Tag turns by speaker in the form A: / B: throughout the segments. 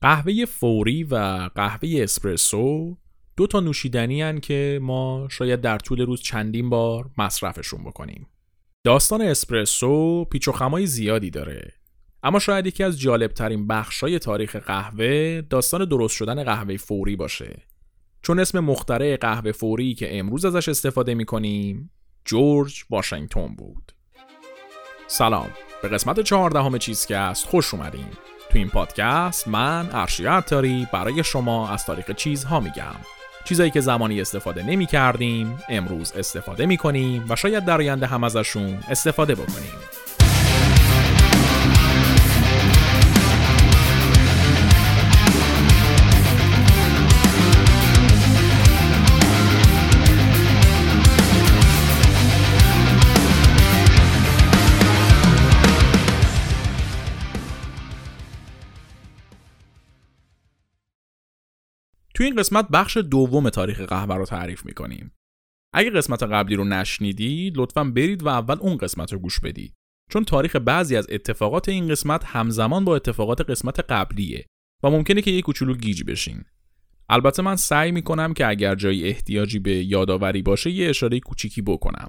A: قهوه فوری و قهوه اسپرسو دو تا نوشیدنی هن که ما شاید در طول روز چندین بار مصرفشون بکنیم. داستان اسپرسو پیچ و خمای زیادی داره. اما شاید یکی از جالبترین بخشای تاریخ قهوه داستان درست شدن قهوه فوری باشه. چون اسم مخترع قهوه فوری که امروز ازش استفاده می‌کنیم جورج واشنگتن بود. سلام به قسمت چهاردهم چیزکست خوش اومدین. تو این پادکست من ارشی عطاری برای شما از تاریخ چیزها میگم. چیزایی که زمانی استفاده نمی کردیم امروز استفاده می کنیم و شاید در آینده هم ازشون استفاده بکنیم. توی این قسمت بخش دوم تاریخ قهوه رو تعریف می‌کنیم. اگه قسمت قبلی رو نشنیدید لطفا برید و اول اون قسمت رو گوش بدید. چون تاریخ بعضی از اتفاقات این قسمت همزمان با اتفاقات قسمت قبلیه و ممکنه که یک کوچولو گیج بشین. البته من سعی می‌کنم که اگر جایی احتیاجی به یادآوری باشه یه اشاره کوچیکی بکنم.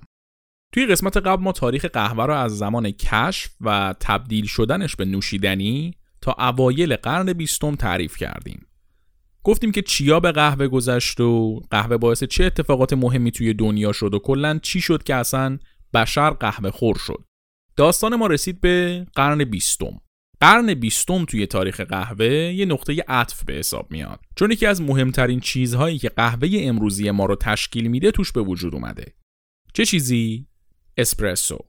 A: توی قسمت قبل ما تاریخ قهوه رو از زمان کشف و تبدیل شدنش به نوشیدنی تا اوایل قرن بیستم تعریف کردیم. گفتیم که چیا به قهوه گذشت و قهوه باعث چه اتفاقات مهمی توی دنیا شد و کلا چی شد که اصلا بشر قهوه خور شد. داستان ما رسید به قرن بیستم. قرن بیستم توی تاریخ قهوه یه نقطه عطف به حساب میاد. چون یکی از مهمترین چیزهایی که قهوه امروزی ما رو تشکیل میده توش به وجود اومده. چه چیزی؟ اسپرسو.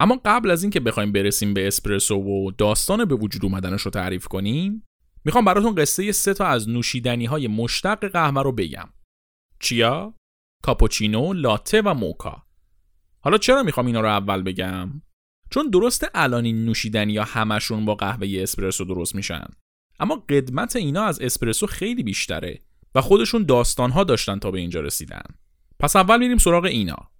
A: اما قبل از اینکه بخوایم برسیم به اسپرسو و داستان به وجود اومدنش رو تعریف کنیم می‌خوام براتون قصه سه تا از نوشیدنی های مشتق قهوه رو بگم. چیا؟ کاپوچینو، لاته و موکا. حالا چرا می‌خوام اینا رو اول بگم؟ چون درست الان این نوشیدنی ها همشون با قهوه اسپرسو درست میشن. اما قدمت اینا از اسپرسو خیلی بیشتره و خودشون داستان ها داشتن تا به اینجا رسیدن. پس اول میریم سراغ اینا.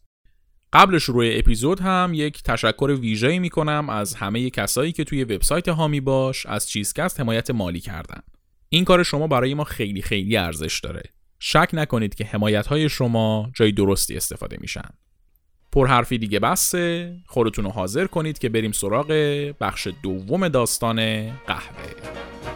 A: قبل شروع اپیزود هم یک تشکر ویژه‌ای می‌کنم از همه کسایی که توی وبسایت هامی باش از چیزکست حمایت مالی کردن. این کار شما برای ما خیلی خیلی ارزش داره. شک نکنید که حمایت های شما جای درستی استفاده میشن. پر حرفی دیگه بسته خودتون رو حاضر کنید که بریم سراغ بخش دوم داستان قهوه.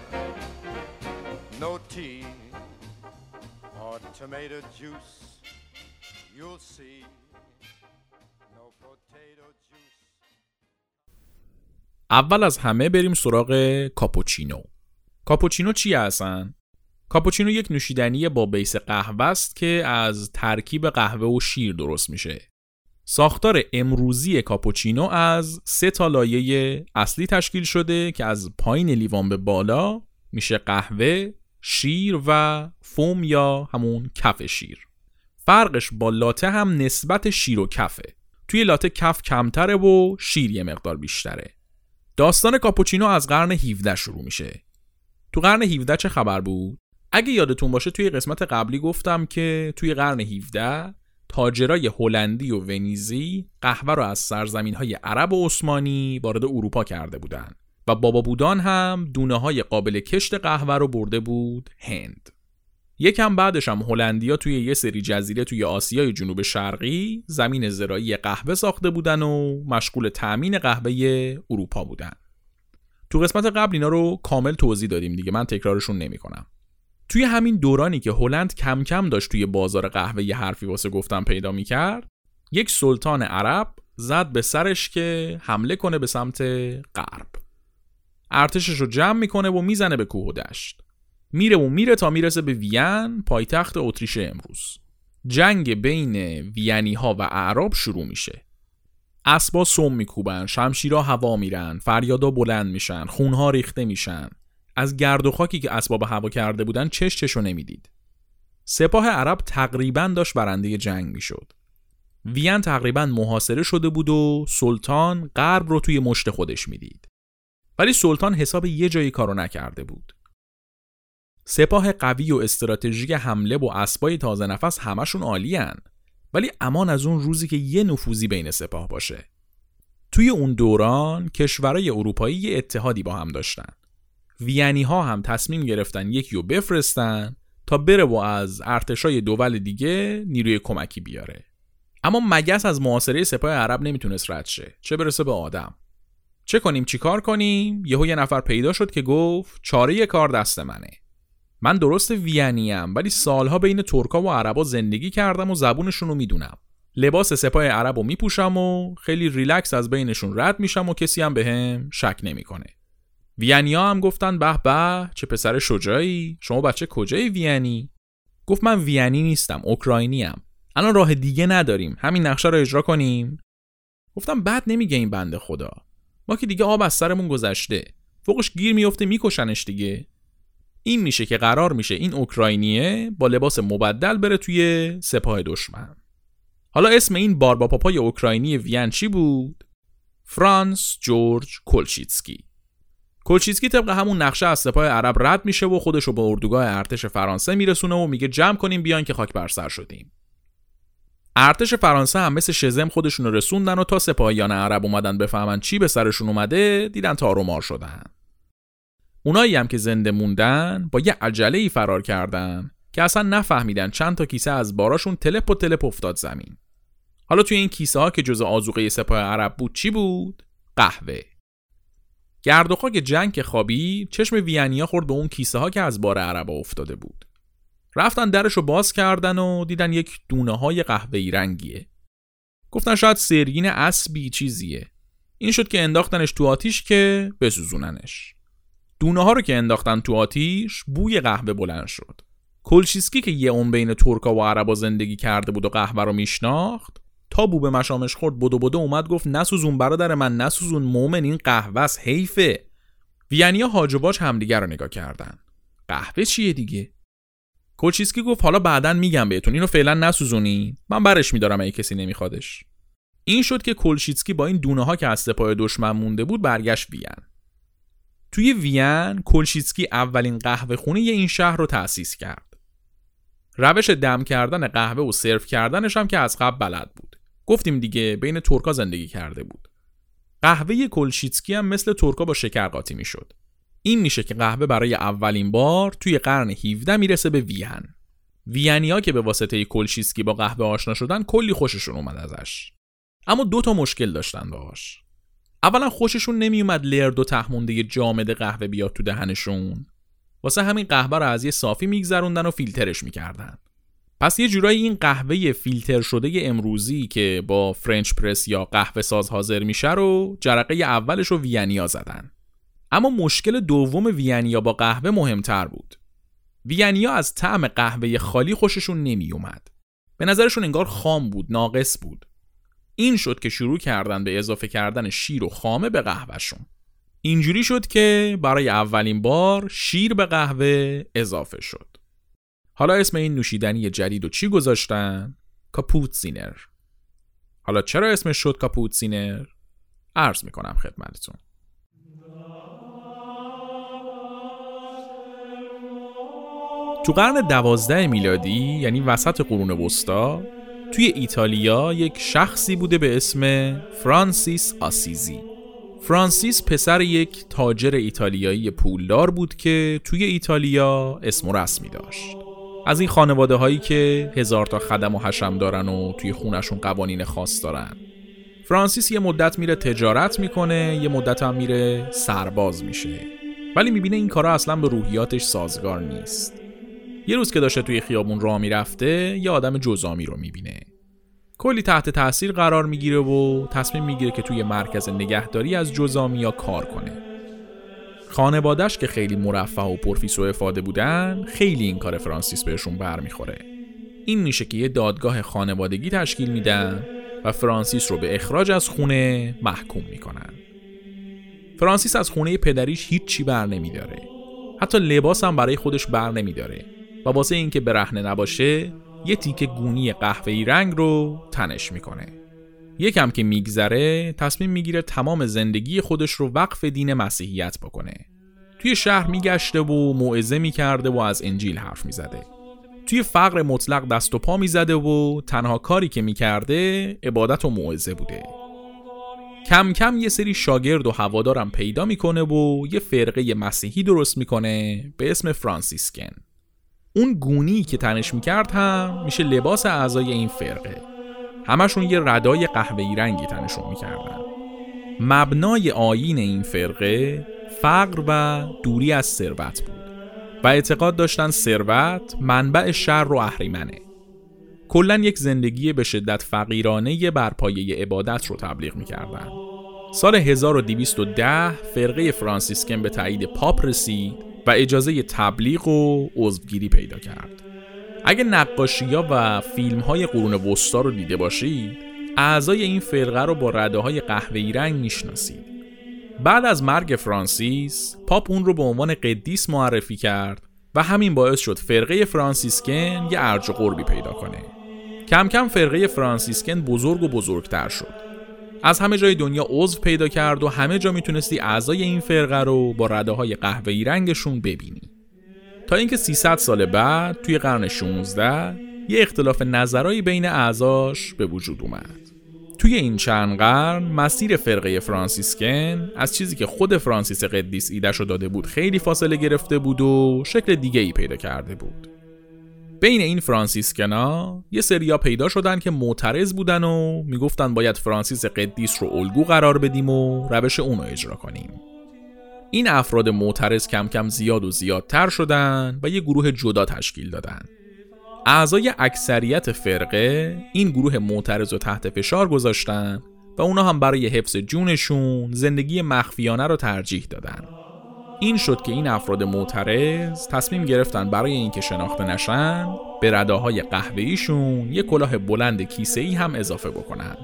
A: Tomato juice, you'll see. No potato juice. اول از همه بریم سراغ کاپوچینو. کاپوچینو چی هستن؟ کاپوچینو یک نوشیدنی با بیس قهوه است که از ترکیب قهوه و شیر درست میشه. ساختار امروزی کاپوچینو از سه تا لایه اصلی تشکیل شده که از پایین لیوان به بالا میشه قهوه، شیر و فوم یا همون کف شیر. فرقش با لاته هم نسبت شیر و کفه. توی لاته کف کمتره و شیر یه مقدار بیشتره. داستان کاپوچینو از قرن 17 شروع میشه. تو قرن 17 چه خبر بود؟ اگه یادتون باشه توی قسمت قبلی گفتم که توی قرن 17 تاجرای هلندی و ونیزی قهوه رو از سرزمین های عرب و عثمانی وارد اروپا کرده بودن. و بابا بودان هم دونه های قابل کشت قهوه رو برده بود هند. یکم بعدش هم هلندیا توی یه سری جزیره توی آسیای جنوب شرقی زمین زراعی قهوه ساخته بودن و مشغول تأمین قهوه اروپا بودن. تو قسمت قبل اینا رو کامل توضیح دادیم دیگه من تکرارشون نمی‌کنم. توی همین دورانی که هلند کم کم داشت توی بازار قهوه یه حرفی واسه گفتن پیدا می‌کرد یک سلطان عرب زد به سرش که حمله کنه به سمت غرب. ارتشش رو جمع می‌کنه و می‌زنه به کوه و دشت میره و میره تا می‌رسه به وین پایتخت اتریش امروز جنگ بین وینی ها و اعراب شروع میشه اسبا سم میکوبن شمشیرا هوا میرن فریادا بلند میشن خونها ریخته میشن از گرد و خاکی که اسباب هوا کرده بودن چش چشو نمی‌دید. سپاه عرب تقریبا داشت برنده جنگ می‌شد. وین تقریبا محاصره شده بود و سلطان غرب رو توی مشت خودش می‌دید. ولی سلطان حساب یه جایی کارو نکرده بود. سپاه قوی و استراتژیک حمله و اسبای تازه نفس همشون عالیان ولی امان از اون روزی که یه نفوذی بین سپاه باشه. توی اون دوران کشورهای اروپایی یه اتحادی با هم داشتن. وینی ها هم تصمیم گرفتن یکی رو بفرستن تا بره و از ارتشای دول دیگه نیروی کمکی بیاره. اما مگس از معاصره سپاه عرب نمی‌تونست رد شه چه برسه به آدم چه کنیم؟ چیکار کنیم؟ یهو یه نفر پیدا شد که گفت چاره کار دست منه. من درست وینیم ولی سالها بین ترکا و عربا زندگی کردم و زبونشون رو می‌دونم. لباس سپاه عرب رو میپوشم و خیلی ریلکس از بینشون رد میشم و کسی هم بهم به شک نمی‌کنه. وینیا هم گفتن به به چه پسر شجاعی؟ شما بچه کجای وینی؟ گفت من وینی نیستم اوکراینی ام الان راه دیگه نداریم. همین نقشه رو اجرا کنیم. گفتم بعد نمیگه این بنده خدا. که دیگه آب از سرمون گذشته. فوقش گیر میفته میکشنش دیگه. این میشه که قرار میشه این اوکراینیه با لباس مبدل بره توی سپاه دشمن. حالا اسم این بارباپاپای اوکراینی وین چی بود؟ فرانس جورج کولچیتسکی. کولچیتسکی طبق همون نقشه از سپاه عرب رد میشه و خودش رو به اردوگاه ارتش فرانسه میرسونه و میگه جمع کنیم بیان که خاک بر سر شدیم. ارتش فرانسه هم مثل شزم خودشون رسوندن و تا سپاهیان عرب اومدن بفهمن چی به سرشون اومده دیدن تارومار شدن. اونایی هم که زنده موندن با یه عجله ای فرار کردن که اصلا نفهمیدن چند تا کیسه از باراشون تلپ و تلپ افتاد زمین. حالا توی این کیسه ها که جز آزوقه سپاه عرب بود چی بود؟ قهوه. گرد و خاک جنگ که خوابی چشم وینیا خورد به اون کیسه ها که از بار عربا افتاده بود. رفتن درش رو باز کردن و دیدن یک دونه های قهوه‌ای رنگیه. گفتن شاید سرگین اسبی چیزیه. این شد که انداختنش تو آتیش که بسوزوننش. دونه ها رو که انداختن تو آتیش بوی قهوه بلند شد. کلشیتسکی که یه اون بین ترکا و عربا زندگی کرده بود و قهوه رو میشناخت تا بو به مشامش خورد بدو بدو اومد گفت نسوزون برادر من نسوزون مومن این قهوه است حیفه. وینیا هاج و واج همدیگه رو نگاه کردن. قهوه چیه دیگه؟ کلشیتسکی گفت حالا بعدا میگم بهتون اینو فعلا نسوزونین. من برش میدارم اگه کسی نمیخوادش. این شد که کلشیتسکی با این دونه ها که از سپاه دشمن مونده بود برگشت وین. توی وین کلشیتسکی اولین قهوه خونه این شهر رو تأسیس کرد. روش دم کردن قهوه و سرو کردنش هم که از قبل بلد بود. گفتیم دیگه بین ترکا زندگی کرده بود. قهوه کلشیتسکی هم مثل ترکا با شکر قاطی می‌شد. این میشه که قهوه برای اولین بار توی قرن 17 می‌رسه به وین. وینیا که به واسطه کلشیتسکی با قهوه آشنا شدن کلی خوششون اومد ازش. اما دو تا مشکل داشتن باهاش. اولا خوششون نمیومد لرد و تهمونده جامد قهوه بیاد تو دهنشون. واسه همین قهوه رو از یه صافی میگذروندن و فیلترش می‌کردن. پس یه جورایی این قهوه فیلتر شده امروزی که با فرنچ پرس یا قهوه ساز حاضر میشه رو جرقه اولش رو وینیا زدن. اما مشکل دوم وینیا با قهوه مهمتر بود. وینیا از طعم قهوه خالی خوششون نمی اومد. به نظرشون انگار خام بود، ناقص بود. این شد که شروع کردن به اضافه کردن شیر و خامه به قهوهشون. اینجوری شد که برای اولین بار شیر به قهوه اضافه شد. حالا اسم این نوشیدنی جدید و چی گذاشتن؟ Kapuziner. حالا چرا اسمش شد Kapuziner؟ عرض می‌کنم خدمتتون. تو قرن دوازده میلادی یعنی وسط قرون وسطا توی ایتالیا یک شخصی بوده به اسم فرانسیس آسیزی. فرانسیس پسر یک تاجر ایتالیایی پولدار بود که توی ایتالیا اسم و رسمی داشت. از این خانواده هایی که هزار تا خدم و حشم دارن و توی خونشون قوانین خاص دارن. فرانسیس یه مدت میره تجارت می‌کنه یه مدت هم میره سرباز میشه. ولی می‌بینه این کارا اصلا به روحیاتش سازگار نیست. یه روز که داشته توی خیابون راه می‌رفته یه آدم جزامی رو می‌بینه. کلی تحت تاثیر قرار می‌گیره و تصمیم می‌گیره که توی مرکز نگهداری از جزامیا کار کنه. خانوادش که خیلی مرفه و پرفیس و افاده بودن خیلی این کار فرانسیس بهشون برمیخوره. این میشه که یه دادگاه خانوادگی تشکیل میدن و فرانسیس رو به اخراج از خونه محکوم می‌کنن. فرانسیس از خونه پدریش هیچ چی بر نمیداره. حتی لباس هم برای خودش بر نمیداره. و واسه اینکه برهنه نباشه یه تیکه گونی قهوه‌ای رنگ رو تنش می‌کنه. یکم که میگذره تصمیم می‌گیره تمام زندگی خودش رو وقف دین مسیحیت بکنه. توی شهر میگشته و موعظه می‌کرده و از انجیل حرف می‌زده. توی فقر مطلق دست و پا می‌زده و تنها کاری که می‌کرده عبادت و موعظه بوده. کم کم یه سری شاگرد و هوادارم پیدا می‌کنه و یه فرقه مسیحی درست می‌کنه به اسم فرانسیسکن. اون گونی که تنش می‌کرد هم میشه لباس اعضای این فرقه. همشون یه ردای قهوه‌ای رنگی تنشون می‌کردن. مبنای آیین این فرقه فقر و دوری از ثروت بود و اعتقاد داشتن ثروت منبع شر و اهریمنه. کلا یک زندگی به شدت فقیرانه بر پایه عبادت رو تبلیغ می‌کردن. سال 1210 فرقه فرانسیسکن به تایید پاپ رسید و اجازه تبلیغ و عضوگیری پیدا کرد. اگه نقاشی ها و فیلم های قرون وسطا رو دیده باشید اعضای این فرقه رو با رده های قهوه‌ای رنگ می‌شناسید. بعد از مرگ فرانسیس پاپ اون رو به عنوان قدیس معرفی کرد و همین باعث شد فرقه فرانسیسکن یه ارج و قربی پیدا کنه. کم کم فرقه فرانسیسکن بزرگ و بزرگتر شد. از همه جای دنیا عضو پیدا کرد و همه جا می‌تونستی اعضای این فرقه رو با رده های قهوه‌ای رنگشون ببینی. تا اینکه 300 سال بعد توی قرن 16 یه اختلاف نظرایی بین اعضاش به وجود اومد. توی این چند قرن مسیر فرقه فرانسیسکن از چیزی که خود فرانسیس قدیس ایدش داده بود خیلی فاصله گرفته بود و شکل دیگه ای پیدا کرده بود. بین این فرانسیسکنا یه سریا پیدا شدن که معترض بودن و می‌گفتن باید فرانسیس قدیس رو الگو قرار بدیم و روش اون رو اجرا کنیم. این افراد معترض کم کم زیاد و زیادتر شدن و یه گروه جدا تشکیل دادن. اعضای اکثریت فرقه این گروه معترض و تحت فشار گذاشتن و اونا هم برای حفظ جونشون زندگی مخفیانه رو ترجیح دادن. این شد که این افراد معترض تصمیم گرفتن برای اینکه شناخته نشن به رداهای قهوه‌ایشون یه کلاه بلند کیسه ای هم اضافه بکنن.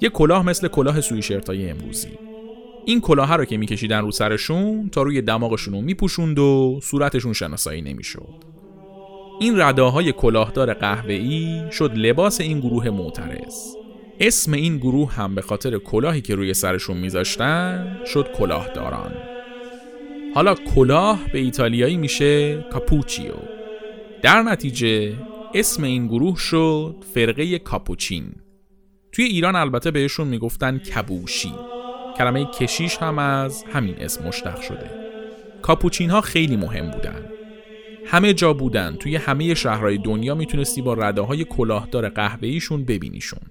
A: یه کلاه مثل کلاه سویشرتای امروزی. این کلاه رو که میکشیدن رو سرشون تا روی دماغشون رو میپوشوند و صورتشون شناسایی نمی‌شد. این رداهای کلاهدار قهوه‌ای شد لباس این گروه معترض. اسم این گروه هم به خاطر کلاهی که روی سرشون میذاشتن شد کلاهداران. حالا کلاه به ایتالیایی میشه کاپوچیو. در نتیجه اسم این گروه شد فرقه کاپوچین. توی ایران البته بهشون می‌گفتن کبوشی. کلمه کشیش هم از همین اسم مشتق شده. کاپوچین ها خیلی مهم بودن. همه جا بودن. توی همه شهرهای دنیا می‌تونستی با رده های کلاهدار قهوه‌ایشون ببینیشون.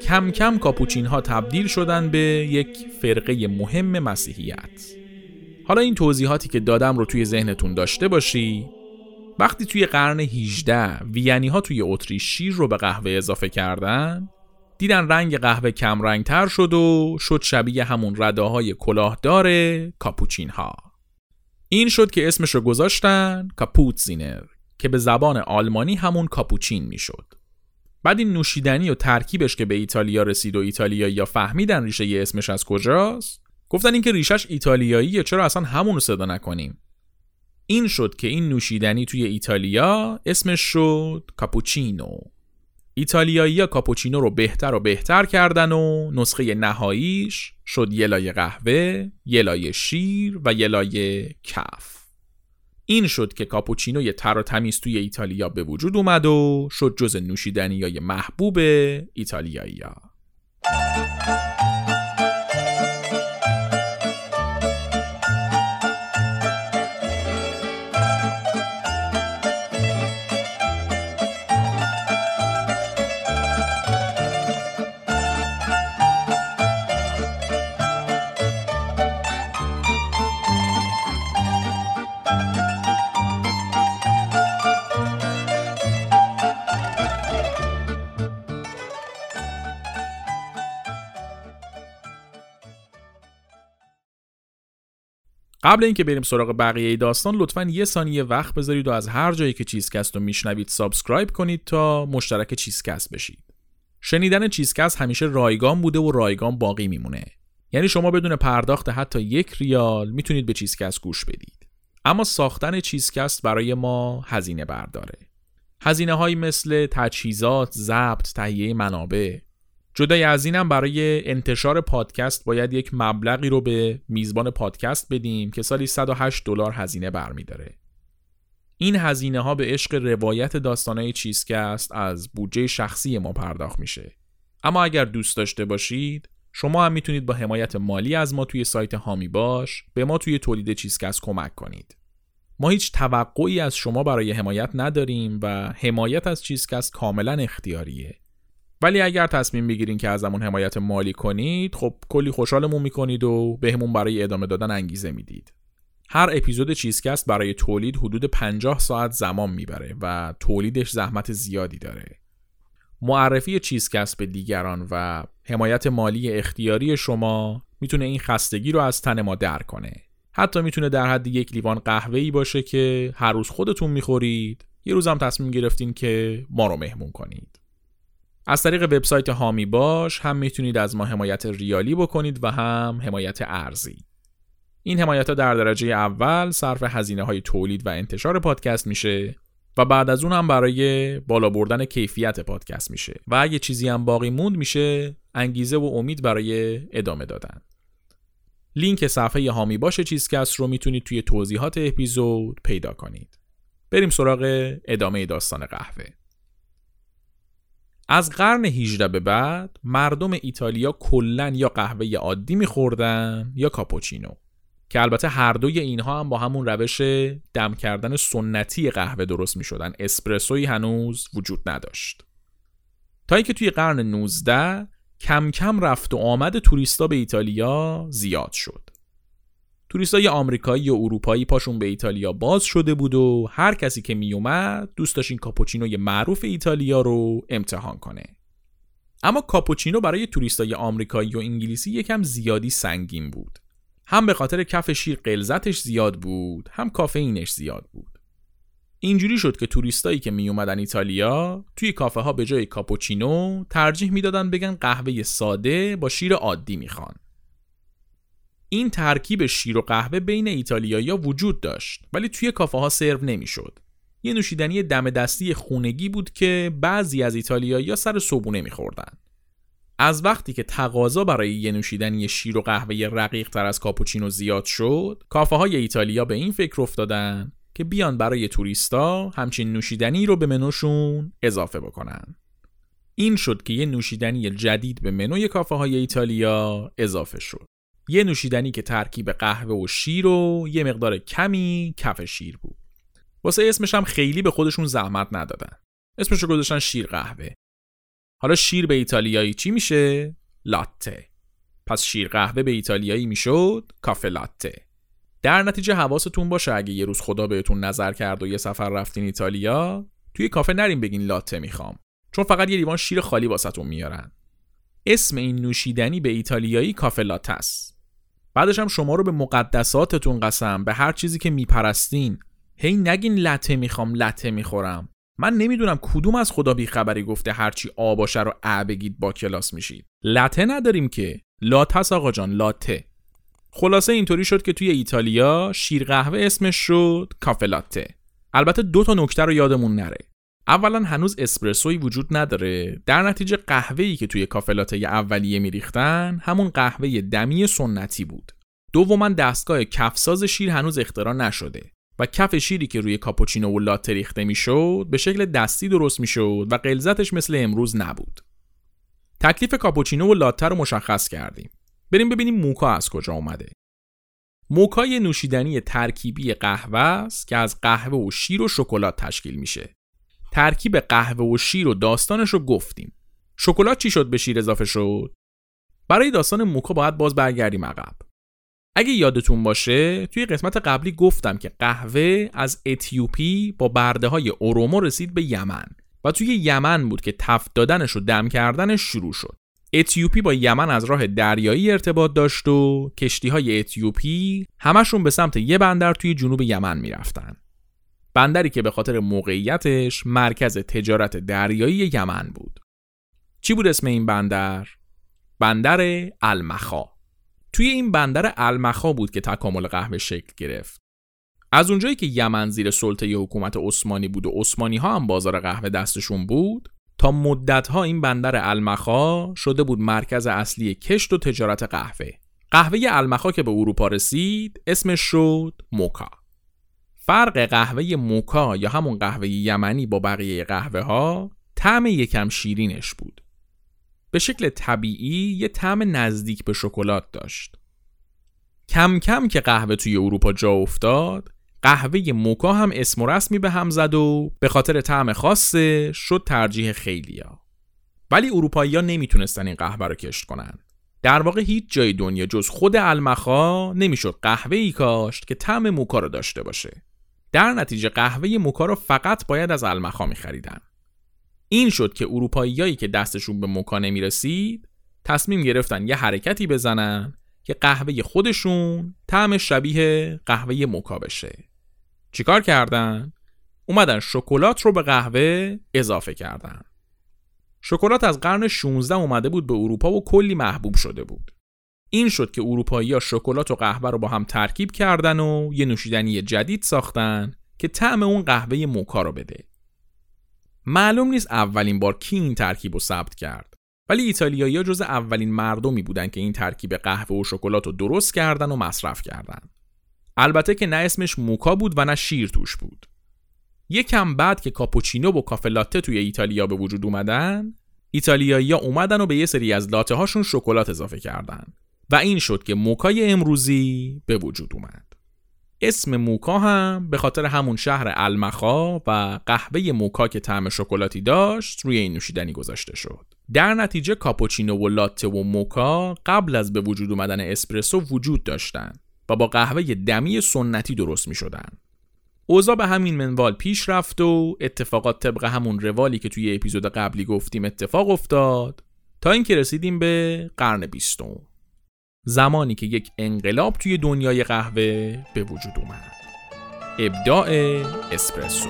A: کم کم کاپوچین ها تبدیل شدن به یک فرقه مهم مسیحیت. حالا این توضیحاتی که دادم رو توی ذهنتون داشته باشی؟ وقتی توی قرن 18 وینی ها توی اتریش شیر رو به قهوه اضافه کردن دیدن رنگ قهوه کم رنگ تر شد و شد شبیه همون رداهای کلاهدار کاپوچین ها این شد که اسمش رو گذاشتن Kapuziner که به زبان آلمانی همون کاپوچین می‌شد. بعد این نوشیدنی و ترکیبش که به ایتالیا رسید و ایتالیایی یا فهمیدن ریشه اسمش از کجاست گفتن اینکه ریشش ایتالیاییه چرا اصلا همون رو صدا نکنیم این شد که این نوشیدنی توی ایتالیا اسمش شد کاپوچینو ایتالیایی کاپوچینو رو بهتر و بهتر کردن و نسخه نهاییش شد یه لایه قهوه، یه لایه شیر و یه لایه کف. این شد که کاپوچینو یه تر و تمیز توی ایتالیا به وجود اومد و شد جز نوشیدنی های محبوب ایتالیایی ها. قبل اینکه بریم سراغ بقیه داستان لطفا یه ثانیه وقت بذارید و از هر جایی که چیزکست رو میشنوید subscribe کنید تا مشترک چیزکست بشید. شنیدن چیزکست همیشه رایگان بوده و رایگان باقی میمونه. یعنی شما بدون پرداخت حتی یک ریال می‌تونید به چیزکست گوش بدید. اما ساختن چیزکست برای ما هزینه برداره هزینه های مثل تجهیزات، ضبط، تهیه منابع جدای از اینم برای انتشار پادکست باید یک مبلغی رو به میزبان پادکست بدیم که سالی 108 دلار هزینه برمیداره. این هزینه ها به عشق روایت داستانهای چیزکست از بودجه شخصی ما پرداخت میشه. اما اگر دوست داشته باشید شما هم می‌تونید با حمایت مالی از ما توی سایت هامی باش به ما توی تولید چیزکست کمک کنید. ما هیچ توقعی از شما برای حمایت نداریم و حمایت از چیزکست کاملا اختیاریه. ولی اگر تصمیم بگیرین که ازمون حمایت مالی کنید خب کلی خوشحالمون می‌کنید و بهمون برای ادامه دادن انگیزه می‌دید. هر اپیزود چیزکست برای تولید حدود 50 ساعت زمان می‌بره و تولیدش زحمت زیادی داره. معرفی چیزکست به دیگران و حمایت مالی اختیاری شما می‌تونه این خستگی رو از تن ما در کنه. حتی می‌تونه در حد یک لیوان قهوه ای باشه که هر روز خودتون می‌خورید یه روزم تصمیم گرفتین که ما رو مهمون کنید. از طریق وبسایت هامی باش هم می‌تونید از ما حمایت ریالی بکنید و هم حمایت ارزی. این حمایت ها در درجه اول صرف هزینه های تولید و انتشار پادکست میشه و بعد از اون هم برای بالا بردن کیفیت پادکست میشه و اگه چیزی هم باقی موند میشه انگیزه و امید برای ادامه دادن. لینک صفحه هامی باش چیزکست رو می‌تونید توی توضیحات اپیزود پیدا کنید. بریم سراغ ادامه داستان قهوه. از قرن 18 به بعد مردم ایتالیا کلا یا قهوه عادی میخوردن یا کاپوچینو که البته هر دوی اینها هم با همون روش دم کردن سنتی قهوه درست می شدن اسپرسوی هنوز وجود نداشت. تا اینکه توی قرن 19 کم کم رفت و آمد توریستا به ایتالیا زیاد شد. توریستای آمریکایی و اروپایی پاشون به ایتالیا باز شده بود و هر کسی که میومد دوست داشت این کاپوچینوی معروف ایتالیا رو امتحان کنه. اما کاپوچینو برای توریستای آمریکایی و انگلیسی یکم زیادی سنگین بود. هم به خاطر کف شیر قلزتش زیاد بود هم کافئینش زیاد بود. اینجوری شد که توریستایی که می اومدن ایتالیا توی کافه ها به جای کاپوچینو ترجیح می‌دادن بگن قهوه ساده با شیر عادی می‌خوان. این ترکیب شیر و قهوه بین ایتالیایی‌ها وجود داشت ولی توی کافه ها سرو نمی‌شد. یه نوشیدنی دم دستی خونگی بود که بعضی از ایتالیایی‌ها سر صبحونه میخوردن. از وقتی که تقاضا برای یه نوشیدنی شیر و قهوه رقیق تر از کاپوچینو زیاد شد، کافه های ایتالیا به این فکر افتادن که بیان برای توریستا همچین نوشیدنی رو به منوشون اضافه بکنن. این شد که یه نوشیدنی جدید به منوی کافه های ایتالیا اضافه شد. یه نوشیدنی که ترکیب قهوه و شیر و یه مقدار کمی کف شیر بود. واسه اسمش هم خیلی به خودشون زحمت ندادن. اسمش رو گذاشتن شیر قهوه. حالا شیر به ایتالیایی چی میشه؟ لاته پس شیر قهوه به ایتالیایی می‌شد کافه لاته در نتیجه حواستون باشه اگه یه روز خدا بهتون نظر کرد و یه سفر رفتین ایتالیا توی کافه نریم بگین لاته می‌خوام. چون فقط یه لیوان شیر خالی واسهتون میارن. اسم این نوشیدنی به ایتالیایی کافه لاته است. بعدش هم شما رو به مقدساتتون قسم به هر چیزی که میپرستین. هی نگین لته می‌خوام لته می‌خورم. من نمی‌دونم کدوم از خدا بیخبری گفته هرچی آ باشه رو ا بگید با کلاس میشید. لته نداریم که. لاتس آقا جان لاته. خلاصه اینطوری شد که توی ایتالیا شیر قهوه اسمش شد کافه لاته. البته دو تا نکته رو یادمون نره. اولا هنوز اسپرسوی وجود نداره. در نتیجه قهوه‌ای که توی کافلاته اولیه میریختن همون قهوه دمی سنتی بود. دوما دستگاه کفساز شیر هنوز اختراع نشده و کف شیری که روی کاپوچینو و لاته ریخته می‌شد به شکل دستی درست می‌شد و قلزتش مثل امروز نبود. تکلیف کاپوچینو و لاته رو مشخص کردیم. بریم ببینیم موکا از کجا اومده. موکا نوشیدنی ترکیبی قهوه است که از قهوه و شیر و شکلات تشکیل میشه. ترکیب قهوه و شیر و داستانش رو گفتیم. شکلات چی شد به شیر اضافه شد؟ برای داستان موکا باید باز برگردیم عقب. اگه یادتون باشه توی قسمت قبلی گفتم که قهوه از اتیوپی با برده های اورومو رسید به یمن و توی یمن بود که تفت دادنش و دم کردنش شروع شد. اتیوپی با یمن از راه دریایی ارتباط داشت و کشتی های اتیوپی همشون به سمت یه بندر توی جنوب یمن می‌رفتن. بندری که به خاطر موقعیتش مرکز تجارت دریایی یمن بود. چی بود اسم این بندر؟ بندر المخا. توی این بندر المخا بود که تکامل قهوه شکل گرفت. از اونجایی که یمن زیر سلطه حکومت عثمانی بود و عثمانی ها هم بازار قهوه دستشون بود تا مدت ها این بندر المخا شده بود مرکز اصلی کشت و تجارت قهوه قهوه المخا که به اروپا رسید اسمش شد موکا فرق قهوه موکا یا همون قهوه یمنی با بقیه قهوه ها طعم یکم شیرینش بود. به شکل طبیعی یه طعم نزدیک به شکلات داشت. کم کم که قهوه توی اروپا جا افتاد قهوه موکا هم اسم و رسمی به هم زد و به خاطر طعم خاصه شد ترجیح خیلیا. ولی اروپایی ها نمی‌تونستن این قهوه رو کشت کنن. در واقع هیچ جای دنیا جز خود المخا نمی‌شد قهوه ای کاشت که طعم موکا رو داشته باشه. در نتیجه قهوه موکا رو فقط باید از المخا میخریدن. این شد که اروپاییایی که دستشون به موکا نمی‌رسید تصمیم گرفتن یه حرکتی بزنن که قهوه خودشون طعم شبیه قهوه موکا بشه. چیکار کردن؟ اومدن شکلات رو به قهوه اضافه کردن. شکلات از قرن 16 اومده بود به اروپا و کلی محبوب شده بود. این شد که اروپایی ها شکلات و قهوه رو با هم ترکیب کردن و یه نوشیدنی جدید ساختن که طعم اون قهوه موکا رو بده. معلوم نیست اولین بار کی این ترکیب رو ثبت کرد. ولی ایتالیایی ها جز اولین مردمی بودن که این ترکیب قهوه و شکلات رو درست کردن و مصرف کردن. البته که نه اسمش موکا بود و نه شیر توش بود. یکم بعد که کاپوچینو و کافه لاته توی ایتالیا به وجود اومدن ایتالیایی ها اومدن و به یه سری از لاته هاشون شکلات اضافه کردن. و این شد که موکای امروزی به وجود اومد. اسم موکا هم به خاطر همون شهر المخا و قهوه موکا که طعم شکلاتی داشت روی این نوشیدنی گذاشته شد. در نتیجه کاپوچینو و لاته و موکا قبل از به وجود اومدن اسپرسو وجود داشتند و با قهوه دمی سنتی درست می شدن. اوضاع به همین منوال پیش رفت و اتفاقات طبق همون روالی که توی اپیزود قبلی گفتیم اتفاق افتاد تا اینکه رسیدیم به قرن بیستم. زمانی که یک انقلاب توی دنیای قهوه به وجود اومد. ابداع اسپرسو.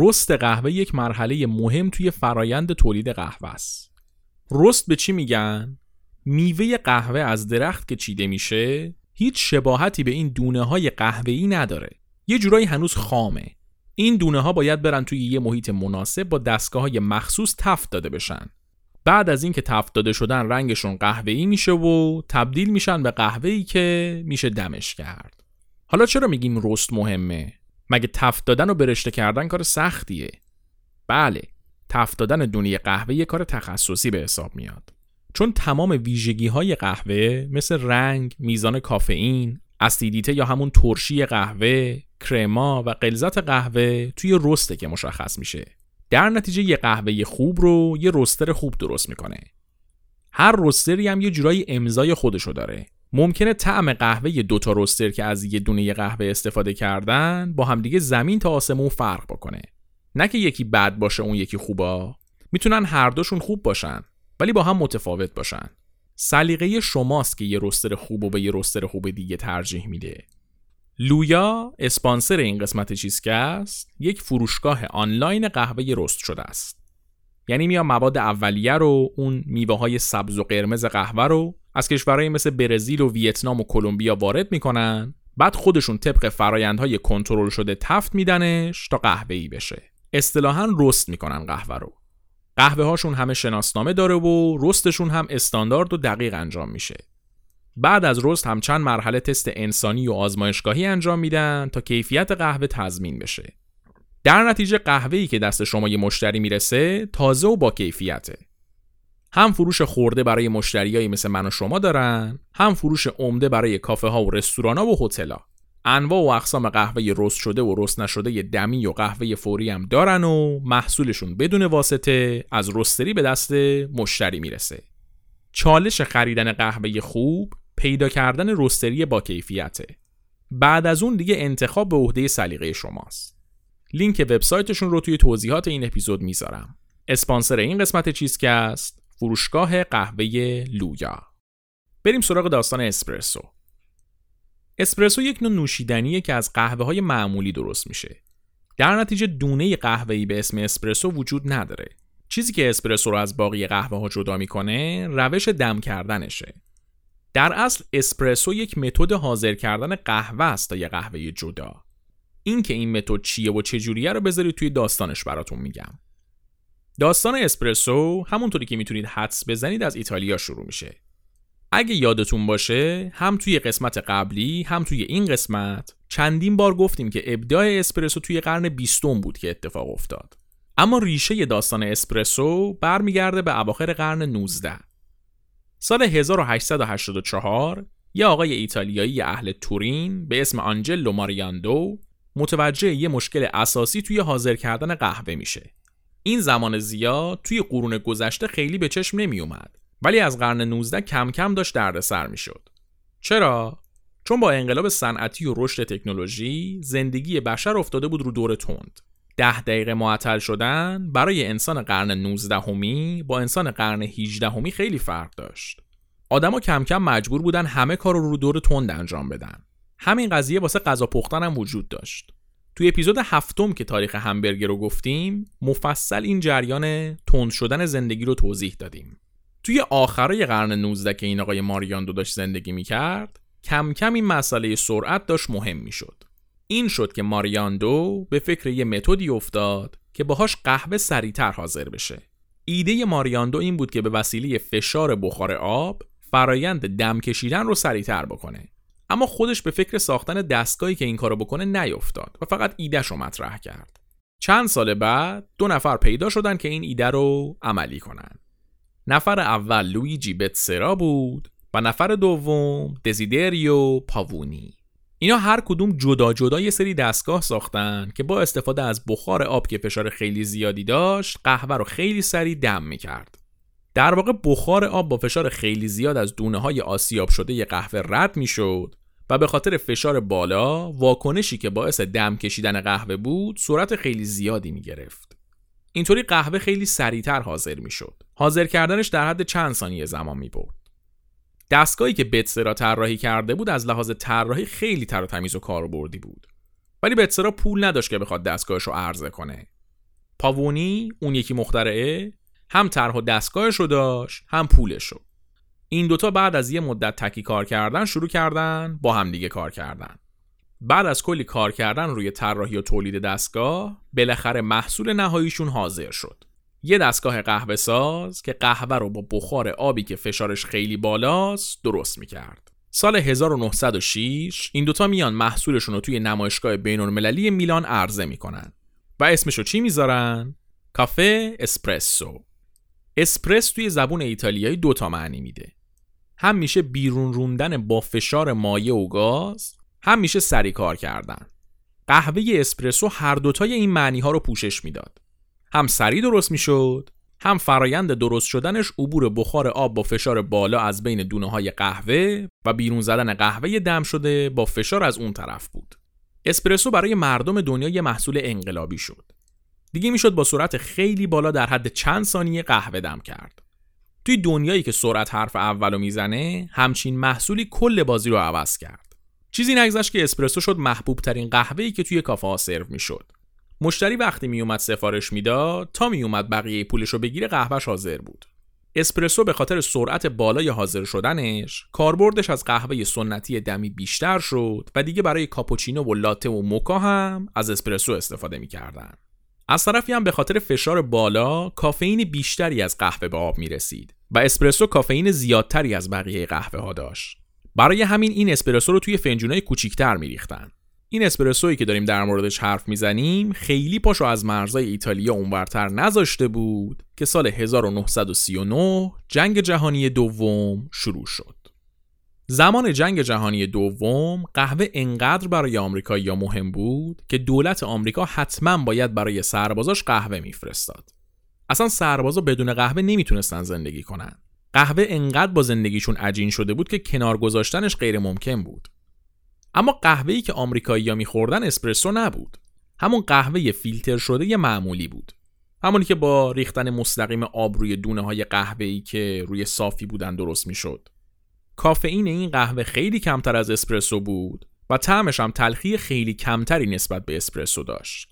A: رست قهوه یک مرحله مهم توی فرایند تولید قهوه است. رست به چی میگن؟ میوه قهوه از درخت که چیده میشه هیچ شباهتی به این دونه های ای نداره. یه جورایی هنوز خامه. این دونه ها باید برن توی یه محیط مناسب با دستگاه های مخصوص تفت داده بشن. بعد از اینکه تفت داده شدن رنگشون ای میشه و تبدیل میشن به ای که میشه دمش کرد. حالا چرا میگیم رست مهمه؟ مگه تفت دادن و برشته کردن کار سختیه بله تفت دادن دونی قهوه یه کار تخصصی به حساب میاد چون تمام ویژگی های قهوه مثل رنگ، میزان کافئین، اسیدیته یا همون ترشی قهوه، کرما و غلظت قهوه توی رسته که مشخص میشه. در نتیجه یه قهوه خوب رو یه رستر خوب درست می‌کنه. هر رستری هم یه جورایی امضای خودشو داره. ممکنه طعم قهوه دوتا روستر که از یه دونه قهوه استفاده کردن با همدیگه زمین تا آسمون فرق بکنه. نه که یکی بد باشه اون یکی خوبا می‌تونن هر دوشون خوب باشن ولی با هم متفاوت باشن. سلیقه شماست که یه روستر خوب و به یه روستر خوب دیگه ترجیح میده. لویا اسپانسر این قسمت چیزکست؟ یک فروشگاه آنلاین قهوه رست شده است. یعنی میان مواد اولیه رو اون میوه های سبز و قرمز قهوه رو از کشورهای مثل برزیل و ویتنام و کلمبیا وارد می‌کنن بعد خودشون طبق فرایندهای کنترل شده تفت میدنش تا قهوه‌ای بشه. اصطلاحا رست می‌کنن قهوه رو. قهوه هاشون همه شناسنامه داره و رستشون هم استاندارد و دقیق انجام میشه. بعد از رست هم چند مرحله تست انسانی و آزمایشگاهی انجام میدن تا کیفیت قهوه تضمین بشه. در نتیجه قهوه‌ای که دست شما یه مشتری می‌رسه تازه و با کیفیته. هم فروش خورده برای مشتریایی مثل من و شما دارن هم فروش عمده برای کافه ها و رستوران ها و هتل انواع و اقسام قهوه رست شده و رست نشده دمی و قهوه فوری هم دارن و محصولشون بدون واسطه از رستری به دست مشتری می‌رسه. چالش خریدن قهوه خوب پیدا کردن رستری با کیفیته. بعد از اون دیگه انتخاب به عهده سلیقه شماست. لینک وبسایتشون رو توی توضیحات این اپیزود می‌ذارم. اسپانسر این قسمت چیزکست فروشگاه قهوه لویا. بریم سراغ داستان اسپرسو. اسپرسو یک نوع نوشیدنیه که از قهوه های معمولی درست میشه. در نتیجه دونه قهوه‌ای به اسم اسپرسو وجود نداره. چیزی که اسپرسو رو از باقی قهوه ها جدا می‌کنه روش دم کردنشه. در اصل اسپرسو یک متد حاضر کردن قهوه است تا یه قهوه جدا. این که این متد چیه و چجوریه رو بذارید توی داستانش براتون میگم. داستان اسپرسو همونطوری که می‌تونید حدس بزنید از ایتالیا شروع میشه. اگه یادتون باشه هم توی قسمت قبلی هم توی این قسمت چندین بار گفتیم که ابداع اسپرسو توی قرن بیستم بود که اتفاق افتاد. اما ریشه داستان اسپرسو برمیگرده به اواخر قرن 19. سال 1884 یه آقای ایتالیایی اهل تورین به اسم آنجلو ماریاندو متوجه یه مشکل اساسی توی حاضر کردن قهوه میشه. این زمان زیاد توی قرون گذشته خیلی به چشم نمی اومد ولی از قرن 19 کم کم داشت دردسر می‌شد. چرا؟ چون با انقلاب صنعتی و رشد تکنولوژی زندگی بشر افتاده بود رو دور تند. ده دقیقه معطل شدن برای انسان قرن 19 همی با انسان قرن 18 همی خیلی فرق داشت. آدما کم کم مجبور بودن همه کار رو رو دور تند انجام بدن. همین قضیه واسه غذا پختن هم وجود داشت. توی اپیزود هفتم که تاریخ همبرگر رو گفتیم مفصل این جریان تند شدن زندگی رو توضیح دادیم. توی آخرای قرن 19 که این آقای ماریاندو داشت زندگی می‌کرد کم کم این مسئله سرعت داشت مهم می‌شد. این شد که ماریاندو به فکر یه متدی افتاد که باهاش قهوه سریعتر حاضر بشه. ایده ماریاندو این بود که به وسیله فشار بخار آب فرایند دم کشیدن رو سریعتر بکنه. اما خودش به فکر ساختن دستگاهی که این کارو بکنه نیفتاد و فقط ایدهش رو مطرح کرد. چند سال بعد دو نفر پیدا شدن که این ایده رو عملی کنن. نفر اول لویجی بتسرا بود و نفر دوم دزیدریو پاوونی. اینا هر کدوم جدا جدا یه سری دستگاه ساختن که با استفاده از بخار آب که فشار خیلی زیادی داشت قهوه رو خیلی سریع دم می‌کرد. در واقع بخار آب با فشار خیلی زیاد از دونه های آسیاب شده ی قهوه رد می‌شد و به خاطر فشار بالا واکنشی که باعث دم کشیدن قهوه بود سرعت خیلی زیادی می گرفت. اینطوری قهوه خیلی سریعتر حاضر می شد. حاضر کردنش در حد چند ثانیه زمان می برد. دستگاهی که بتسرا طراحی کرده بود از لحاظ طراحی خیلی تر و تمیز و کاربردی بود. ولی بتسرا پول نداشت که بخواد دستگاهش رو عرضه کنه. پاوونی اون یکی مخترعه هم طرح و دستگاهش رو داشت هم پولش رو. این دوتا بعد از یه مدت تکی کار کردن شروع کردن با همدیگه کار کردن. بعد از کلی کار کردن روی طراحی و تولید دستگاه بالاخره محصول نهاییشون حاضر شد. یه دستگاه قهوه ساز که قهوه رو با بخار آبی که فشارش خیلی بالاست درست می‌کرد. سال 1906 این دوتا میان محصولشون رو توی نمایشگاه بین المللی میلان عرضه می‌کنن و اسمشو چی می‌ذارن؟ کافه اسپرسو. اسپرس توی زبون ایتالیایی دوتا معنی میده. هم میشه بیرون روندن با فشار مایع و گاز هم میشه سری کار کردن. قهوه اسپرسو هر دوتای این معنی ها رو پوشش می‌داد. هم سریع درست می‌شد هم فرایند درست شدنش عبور بخار آب با فشار بالا از بین دونه های قهوه و بیرون زدن قهوه دم شده با فشار از اون طرف بود. اسپرسو برای مردم دنیا یه محصول انقلابی شد. دیگه می‌شد با سرعت خیلی بالا در حد چند ثانیه قهوه دم کرد. توی دنیایی که سرعت حرف اولو می‌زنه همچین محصولی کل بازی رو عوض کرد. چیزی نگذشت که اسپرسو شد محبوب ترین قهوه‌ای که توی کافه ها سرو می‌شد. مشتری وقتی میومد سفارش می‌داد تا میومد بقیه پولش رو بگیره قهوهش حاضر بود اسپرسو به خاطر سرعت بالای حاضر شدنش کاربردش از قهوه سنتی دمی بیشتر شد و دیگه برای کاپوچینو و لاته و موکا هم از اسپرسو استفاده می‌کردن از طرفی هم به خاطر فشار بالا کافئین بیشتری از قهوه به آب می‌رسید و اسپرسو کافئین زیادتری از بقیه قهوه ها داشت برای همین این اسپرسو رو توی فنجونای کوچیکتر میریختن این اسپرسویی که داریم در موردش حرف می‌زنیم خیلی پاشو از مرزای ایتالیا اونورتر نذاشته بود که سال 1939 جنگ جهانی دوم شروع شد. زمان جنگ جهانی دوم قهوه انقدر برای آمریکایی‌ها مهم بود که دولت آمریکا حتما باید برای سربازاش قهوه میفرستاد. اصلا سربازا بدون قهوه نمی‌تونستن زندگی کنن. قهوه انقدر با زندگیشون عجین شده بود که کنار گذاشتنش غیر ممکن بود. اما قهوه‌ای که آمریکایی‌ها میخوردن اسپرسو نبود. همون قهوه فیلتر شده یه معمولی بود. همونی که با ریختن مستقیم آب روی دونه های قهوه‌ای که روی صافی بودن درست می‌شد. کافئین این قهوه خیلی کمتر از اسپرسو بود و طعمش هم تلخی خیلی کمتری نسبت به اسپرسو داشت.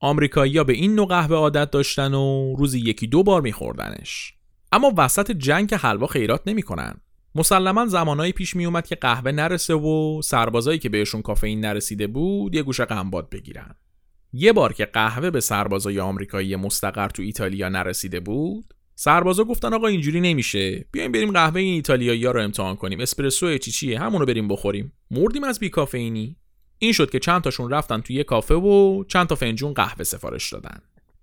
A: آمریکایی‌ها به این نوع قهوه عادت داشتن و روزی یکی دو بار میخوردنش. اما وسط جنگ حلوا خیرات نمی‌کنن. مسلما زمانایی پیش می اومد که قهوه نرسه و سربازایی که بهشون کافئین نرسیده بود یه گوشه قنباد بگیرن. یه بار که قهوه به سربازای آمریکایی مستقر تو ایتالیا نرسیده بود سربازا گفتن آقا اینجوری نمیشه. بیایم بریم قهوه این ایتالیایی ها رو امتحان کنیم. اسپرسو چی چیه؟ همونو بریم بخوریم. مردیم از بی کافئینی. این شد که چند تاشون رفتن توی یه کافه و چند تا فنجون قهوه سفارش دادن.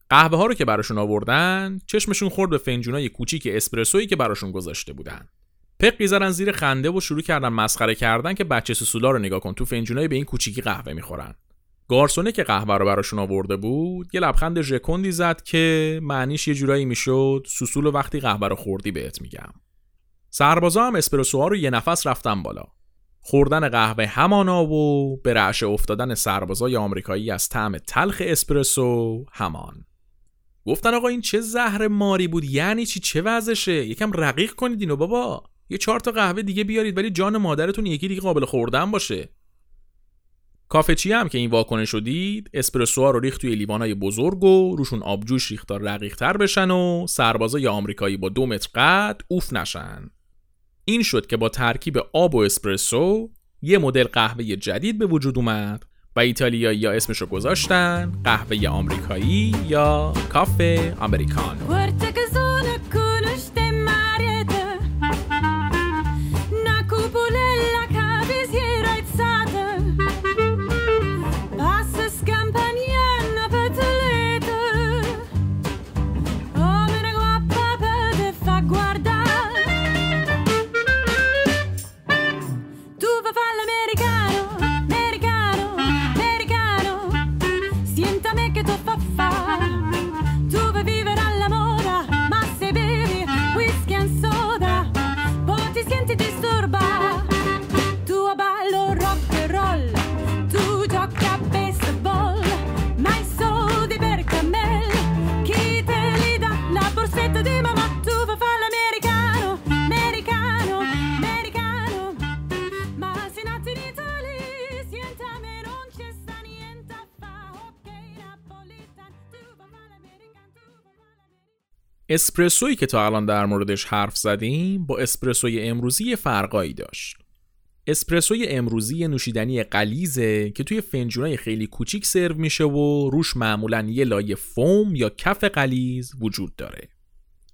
A: قهوه ها رو که براشون آوردن چشمشون خورد به فنجونای کوچیک اسپرسویی که براشون گذاشته بودن. پقی زدن زیر خنده و شروع کردن مسخره کردن که بچه سوسولا رو نگاه کن. تو فنجونای به این کوچیکی قهوه می‌خورن. گارسونه که قهوه رو براشون آورده بود یه لبخند ژکندی زد که معنیش یه جورایی می‌شد سوسول وقتی قهوه رو خوردی بهت میگم. سربازا هم اسپرسوها رو یه نفس رفتن بالا. خوردن قهوه همانا و به رعشه افتادن سربازای آمریکایی از طعم تلخ اسپرسو همان. گفتن آقا این چه زهر ماری بود؟ یعنی چی؟ چه وضعشه؟ یکم رقیق کنید اینو بابا. یه چهار تا قهوه دیگه بیارید ولی جان مادرتون یکی دیگه قابل خوردن باشه. کافه چی هم که این واکنش رو دید اسپرسوها رو ریخت توی لیوانای بزرگ و روشون آبجوش ریخت تا رقیق تر بشن و سربازای آمریکایی با دو متر قد اوف نشن. این شد که با ترکیب آب و اسپرسو یه مدل قهوه جدید به وجود اومد و ایتالیایی یا اسمشو گذاشتن قهوه آمریکایی یا کافه امریکانو اسپرسویی که تا الان در موردش حرف زدیم با اسپرسوی امروزی فرقایی داشت. اسپرسوی امروزی نوشیدنی قلیزه که توی فنجونای خیلی کوچیک سرو میشه و روش معمولا یه لایه فوم یا کف قلیز وجود داره.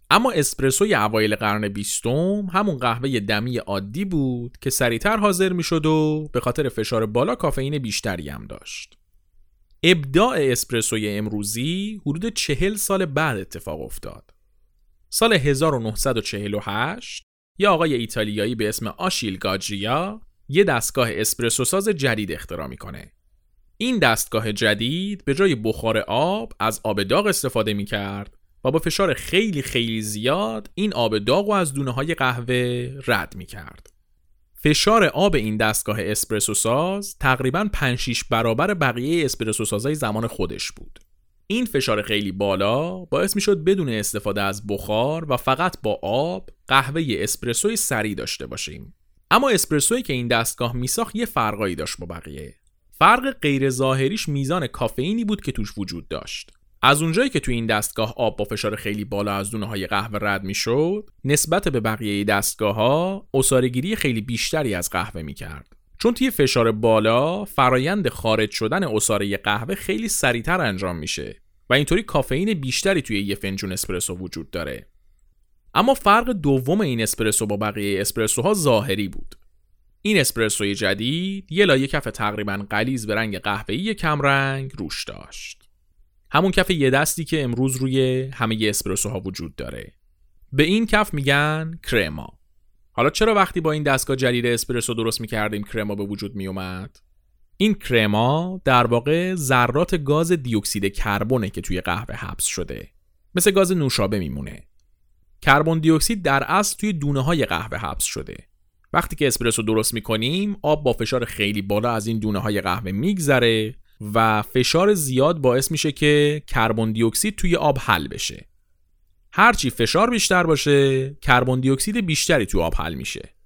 A: اما اسپرسوی اوایل قرن بیستم همون قهوه دمی عادی بود که سریعتر حاضر می‌شد و به خاطر فشار بالا کافئین بیشتری هم داشت. ابداع اسپرسوی امروزی حدود چهل سال بعد اتفاق افتاد. سال 1948 یه آقای ایتالیایی به اسم آشیل گاجریا یه دستگاه اسپرسو ساز جدید اختراع می‌کنه. این دستگاه جدید به جای بخار آب از آب داغ استفاده می‌کرد و با فشار خیلی خیلی زیاد این آب داغ و از دونه های قهوه رد می‌کرد. فشار آب این دستگاه اسپرسو ساز تقریبا 5 برابر بقیه اسپرسو سازای زمان خودش بود. این فشار خیلی بالا باعث می شد بدون استفاده از بخار و فقط با آب قهوه اسپرسوی سریع داشته باشیم. اما اسپرسویی که این دستگاه میساخت یه فرقایی داشت با بقیه. فرق غیر ظاهریش میزان کافئینی بود که توش وجود داشت. از اونجایی که توی این دستگاه آب با فشار خیلی بالا از دونه های قهوه رد می‌شد، نسبت به بقیه دستگاه ها اسارگیری خیلی بیشتری از قهوه می‌کرد. چون توی فشار بالا فرایند خارج شدن اساره قهوه خیلی سریعتر انجام میشه و اینطوری کافئین بیشتری توی یه فنجون اسپرسو وجود داره. اما فرق دوم این اسپرسو با بقیه اسپرسوها ظاهری بود. این اسپرسوی جدید یه لایه کف تقریبا قلیز به رنگ قهوه‌ای کمرنگ روش داشت. همون کف یه دستی که امروز روی همه اسپرسوها وجود داره. به این کف میگن کرما. حالا چرا وقتی با این دستگاه جدید اسپرسو درست می‌کردیم کرما به وجود میومد؟ این کرما در واقع ذرات گاز دیوکسید کربونه که توی قهوه حبس شده. مثل گاز نوشابه میمونه. کربن دی اکسید در اصل توی دونه های قهوه حبس شده. وقتی که اسپرسو درست می‌کنیم آب با فشار خیلی بالا از این دونه های قهوه میگذره و فشار زیاد باعث میشه که کربن دی اکسید توی آب حل بشه. هرچی فشار بیشتر باشه کربن دی اکسید بیشتری توی آب حل میشه.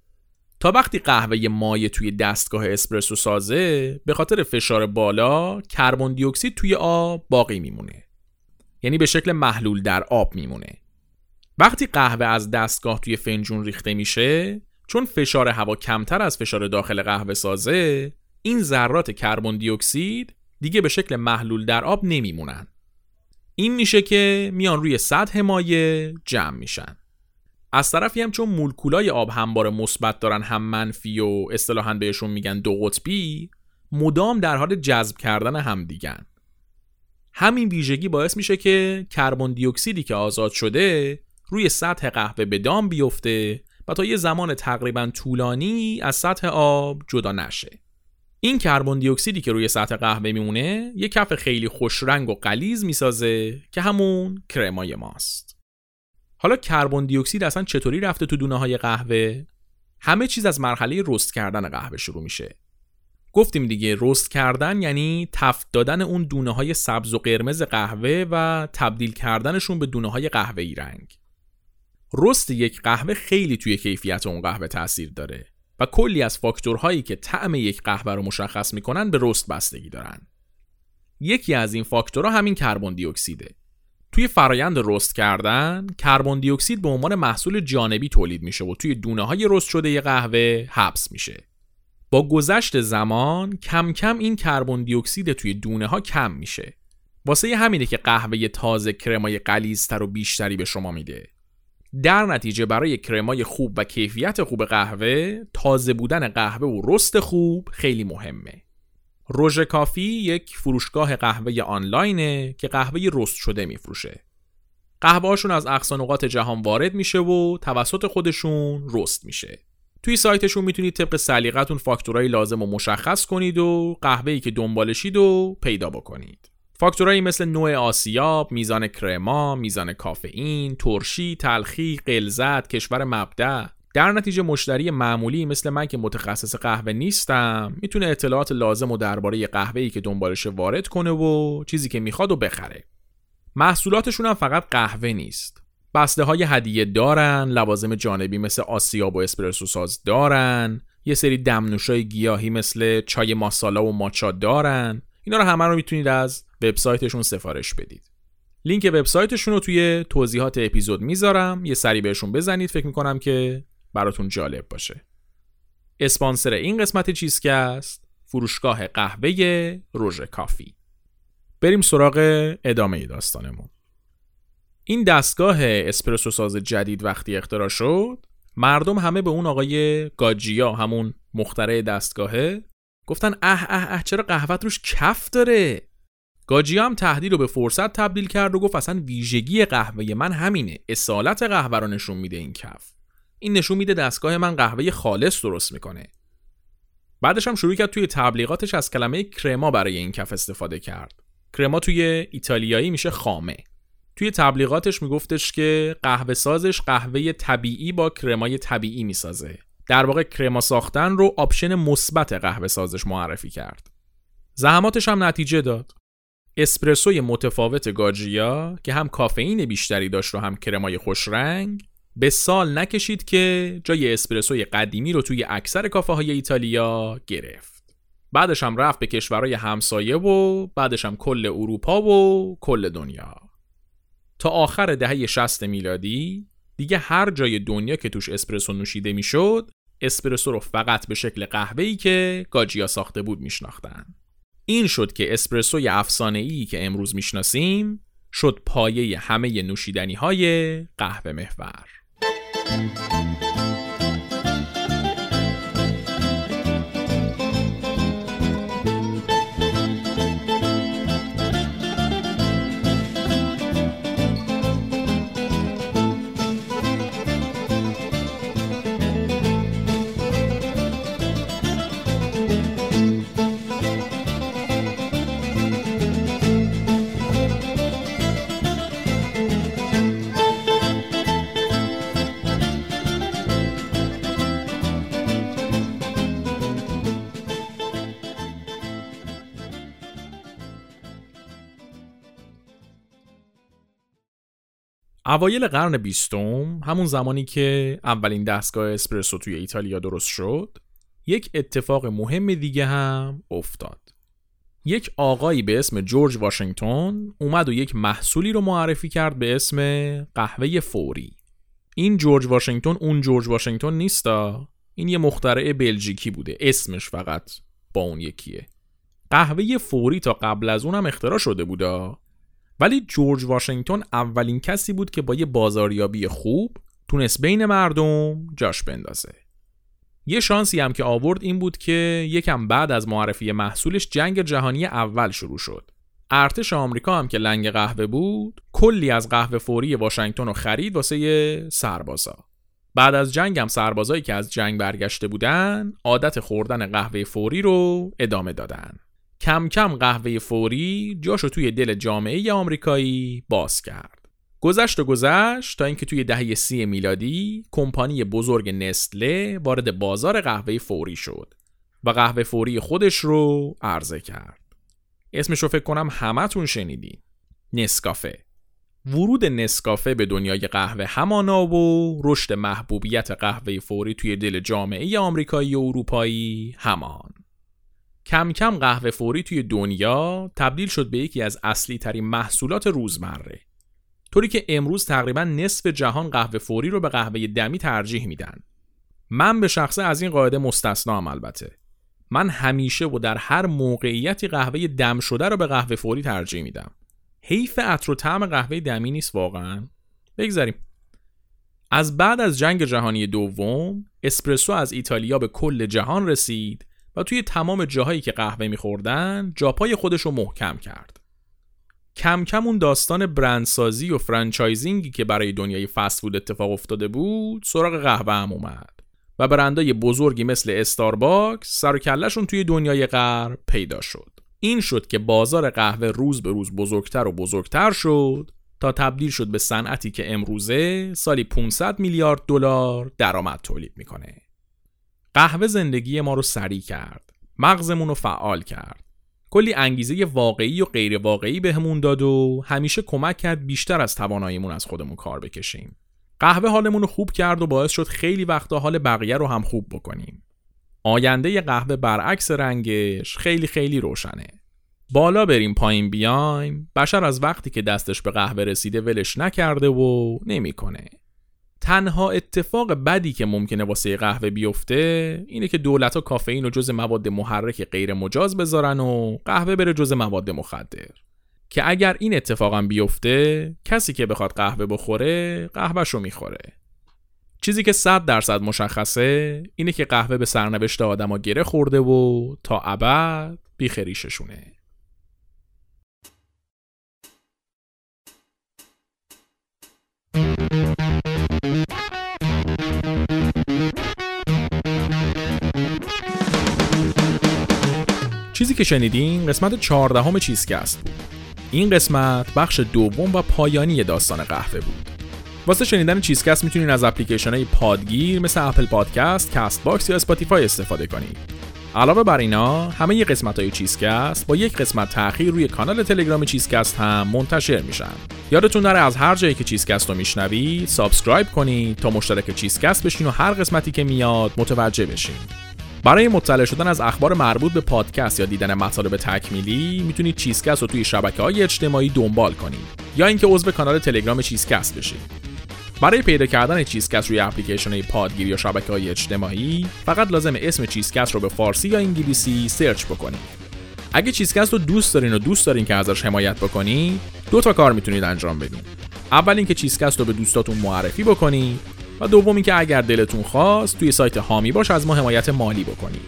A: تا وقتی قهوه مایع توی دستگاه اسپرسو سازه به خاطر فشار بالا کربن دی اکسید توی آب باقی میمونه. یعنی به شکل محلول در آب میمونه. وقتی قهوه از دستگاه توی فنجون ریخته میشه چون فشار هوا کمتر از فشار داخل قهوه سازه این ذرات کربن دی اکسید دیگه به شکل محلول در آب نمیمونن. این میشه که میان روی سطح مایع جمع میشن. از طرفی هم چون مولکولای آب همبار مثبت دارن هم منفی و اصطلاحا بهشون میگن دو قطبی مدام در حال جذب کردن هم دیگن. همین ویژگی باعث میشه که کربن دی اکسیدی که آزاد شده روی سطح قهوه به دام بیفته و تا یه زمان تقریبا طولانی از سطح آب جدا نشه. این کربن دی اکسیدی که روی سطح قهوه میمونه یه کف خیلی خوش رنگ و قلیز می‌سازه که همون کرمای ماست. حالا کربن دی اکسید اصلا چطوری رفته تو دونه های قهوه؟ همه چیز از مرحله رست کردن قهوه شروع میشه. گفتیم دیگه رست کردن یعنی تفت دادن اون دونه های سبز و قرمز قهوه و تبدیل کردنشون به دونه های قهوه ای رنگ. رست یک قهوه خیلی توی کیفیت اون قهوه تاثیر داره و کلی از فاکتورهایی که طعم یک قهوه رو مشخص می‌کنن به رست بستگی دارن. یکی از این فاکتورها همین کربن دی اکسیده توی فرایند رست کردن کربن دی اکسید به عنوان محصول جانبی تولید میشه و توی دونه های رست شده قهوه حبس میشه. با گذشت زمان کم کم این کربن دی اکسید توی دونه ها کم میشه. واسه همینه که قهوه تازه کرمای قلیزتر و بیشتری به شما میده. در نتیجه برای کرمای خوب و کیفیت خوب قهوه تازه بودن قهوه و رست خوب خیلی مهمه. روژ کافی یک فروشگاه قهوه آنلاینه که قهوه رست شده میفروشه. قهوهاشون از اقصا جهان وارد میشه و توسط خودشون رست میشه. توی سایتشون می‌تونید طبق سلیقتون فاکتورهای لازم و مشخص کنید و قهوه‌ای که دنبالشید و پیدا بکنید. فاکتورهایی مثل نوع آسیاب، میزان کرما، میزان کافئین، ترشی، تلخی، غلظت، کشور مبدع. در نتیجه مشتری معمولی مثل من که متخصص قهوه نیستم می‌تونه اطلاعات لازم و درباره قهوه‌ای که دنبالش وارد کنه و چیزی که می‌خواد و بخره. محصولاتشون هم فقط قهوه نیست. بسته های هدیه دارن، لوازم جانبی مثل آسیاب و اسپرسو ساز دارن، یه سری دمنوشای گیاهی مثل چای ماسالا و ماچا دارن. اینا رو همه رو می‌تونید از وبسایتشون سفارش بدید. لینک وبسایتشون رو توی توضیحات اپیزود می‌ذارم. یه سری بهشون بزنید فکر می‌کنم که براتون جالب باشه. اسپانسر این قسمت چیزکست فروشگاه قهوه روژ کافی. بریم سراغ ادامه داستانمون. این دستگاه اسپرسو ساز جدید وقتی اختراع شد مردم همه به اون آقای گاجیا همون مخترع دستگاهه گفتن اه اه اه چرا قهوت روش کف داره گاجیا هم تهدید رو به فرصت تبدیل کرد و گفت اصلا ویژگی قهوه من همینه اصالت قهوه رو نشون میده این کف این نشون میده دستگاه من قهوه خالص درست می‌کنه. بعدش هم شروع کرد توی تبلیغاتش از کلمه crema برای این کف استفاده کرد. crema توی ایتالیایی میشه خامه. توی تبلیغاتش میگفتش که قهوه سازش قهوه طبیعی با crema ی طبیعی می‌سازه. در واقع crema ساختن رو option مثبت قهوه سازش معرفی کرد. زحماتش هم نتیجه داد. اسپرسوی متفاوت گاجیا که هم کافئین بیشتری داشت و هم crema ی خوش رنگ به سال نکشید که جای اسپرسوی قدیمی رو توی اکثر کافه های ایتالیا گرفت. بعدش هم رفت به کشورهای همسایه و بعدش هم کل اروپا و کل دنیا. تا آخر دهه 60 میلادی دیگه هر جای دنیا که توش اسپرسو نوشیده می‌شد اسپرسو رو فقط به شکل قهوه‌ای که گاجیا ساخته بود میشناختن. این شد که اسپرسوی افسانه‌ای که امروز می‌شناسیم شد پایه همه نوشیدنی های قهوه محور. Thank you. اوایل قرن بیستم همون زمانی که اولین دستگاه اسپرسو توی ایتالیا درست شد یک اتفاق مهم دیگه هم افتاد. یک آقایی به اسم جورج واشنگتن اومد و یک محصولی رو معرفی کرد به اسم قهوه فوری. این جورج واشنگتن اون جورج واشنگتن نیستا این یه مخترع بلژیکی بوده اسمش فقط با اون یکیه. قهوه فوری تا قبل از اونم اختراع شده بودا. ولی جورج واشنگتن اولین کسی بود که با یه بازاریابی خوب تونست بین مردم جاش بندازه. یه شانسی هم که آورد این بود که یکم بعد از معرفی محصولش جنگ جهانی اول شروع شد. ارتش آمریکا هم که لنگ قهوه بود کلی از قهوه فوری واشنگتن رو خرید واسه سربازا. بعد از جنگ هم سربازایی که از جنگ برگشته بودن عادت خوردن قهوه فوری رو ادامه دادن. کم کم قهوه فوری جاشو توی دل جامعه آمریکایی باز کرد. گذشت و گذشت تا اینکه توی دهه سی میلادی کمپانی بزرگ نستله وارد بازار قهوه فوری شد و قهوه فوری خودش رو عرضه کرد. اسمش رو فکر کنم همتون شنیدین. نسکافه. ورود نسکافه به دنیای قهوه همانا و رشد محبوبیت قهوه فوری توی دل جامعه آمریکایی و اروپایی همان. کم کم قهوه فوری توی دنیا تبدیل شد به یکی از اصلی ترین محصولات روزمره. طوری که امروز تقریبا نصف جهان قهوه فوری رو به قهوه دمی ترجیح میدن. من به شخصه از این قاعده مستثنام البته. من همیشه و در هر موقعیتی قهوه دم شده رو به قهوه فوری ترجیح میدم. حیف عطر و طعم قهوه دمی نیست واقعا. بگذاریم. از بعد از جنگ جهانی دوم اسپرسو از ایتالیا به کل جهان رسید و توی تمام جاهایی که قهوه میخوردن جاپای خودش رو محکم کرد کم کم اون داستان برندسازی و franchising ی که برای دنیای fast اتفاق افتاده بود سراغ قهوه هم اومد و برندای بزرگی مثل استارباکس سر و کلشون توی دنیای غرب پیدا شد این شد که بازار قهوه روز به روز بزرگتر و بزرگتر شد تا تبدیل شد به صنعتی که امروزه سالی 500 میلیارد دلار درآمد تولید می‌کنه. قهوه زندگی ما رو سریع کرد. مغزمون رو فعال کرد. کلی انگیزه واقعی و غیر واقعی بهمون داد و همیشه کمک کرد بیشتر از تواناییمون از خودمون کار بکشیم. قهوه حالمون رو خوب کرد و باعث شد خیلی وقتا حال بقیه رو هم خوب بکنیم. آینده قهوه برعکس رنگش خیلی خیلی روشنه. بالا بریم پایین بیایم بشر از وقتی که دستش به قهوه رسیده ولش نکرده و نمی‌کنه. تنها اتفاق بدی که ممکنه واسه قهوه بیفته اینه که دولت ها کافئین و جز مواد محرک غیر مجاز بذارن و قهوه بره جز مواد مخدر. که اگر این اتفاقم بیفته کسی که بخواد قهوه بخوره قهوهشو می‌خوره چیزی که صد درصد مشخصه اینه که قهوه به سرنوشت آدما گره خورده و تا ابد بیخریششونه چیزی که شنیدین قسمت چهاردهم چیزکست بود این قسمت بخش دوم و پایانی داستان قهوه بود. واسه شنیدن چیزکست می‌تونین از اپلیکیشن های پادگیر مثل اپل پادکست، کاست باکس یا اسپاتیفای استفاده کنید. علاوه بر اینا همه ی قسمت های چیزکست با یک قسمت تاخیر روی کانال تلگرام چیزکست هم منتشر میشن. یادتون نره از هر جایی که چیزکست رو میشنوید subscribe کنید تا مشترک چیزکست بشین و هر قسمتی که میاد متوجه بشین. برای مطلع شدن از اخبار مربوط به پادکست یا دیدن مطالب تکمیلی می‌تونید چیزکست رو توی شبکه های اجتماعی دنبال کنید یا اینکه عضو کانال تلگرام چیزکست بشید برای پیدا کردن چیزکست روی اپلیکیشن پادگیر یا شبکه های اجتماعی فقط لازم اسم چیزکست رو به فارسی یا انگلیسی سرچ بکنید اگه چیزکست رو دوست دارین و دوست دارین که ازش حمایت بکنید دو تا کار می‌تونید انجام بدین. اول اینکه چیزکست رو به دوستاتون معرفی بکنید و دوم اینکه اگر دلتون خواست توی سایت حامی باش از ما حمایت مالی بکنید.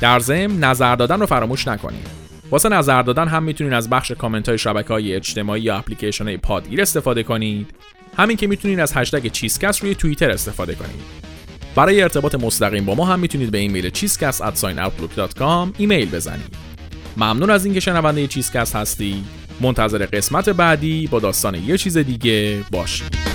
A: در ضمن نظر دادن رو فراموش نکنید. واسه نظر دادن هم می‌تونید از بخش کامنت های شبکه های اجتماعی یا اپلیکیشن های پادگیر استفاده کنید. همین که می‌تونید از هشتگ چیزکست روی توییتر استفاده کنید. برای ارتباط مستقیم با ما هم می‌تونید به ایمیل چیزکست ایمیل بزنید. ممنون از اینکه شنونده چیزکست هستین منتظر قسمت بعدی با داستان یه چیز دیگه باشید.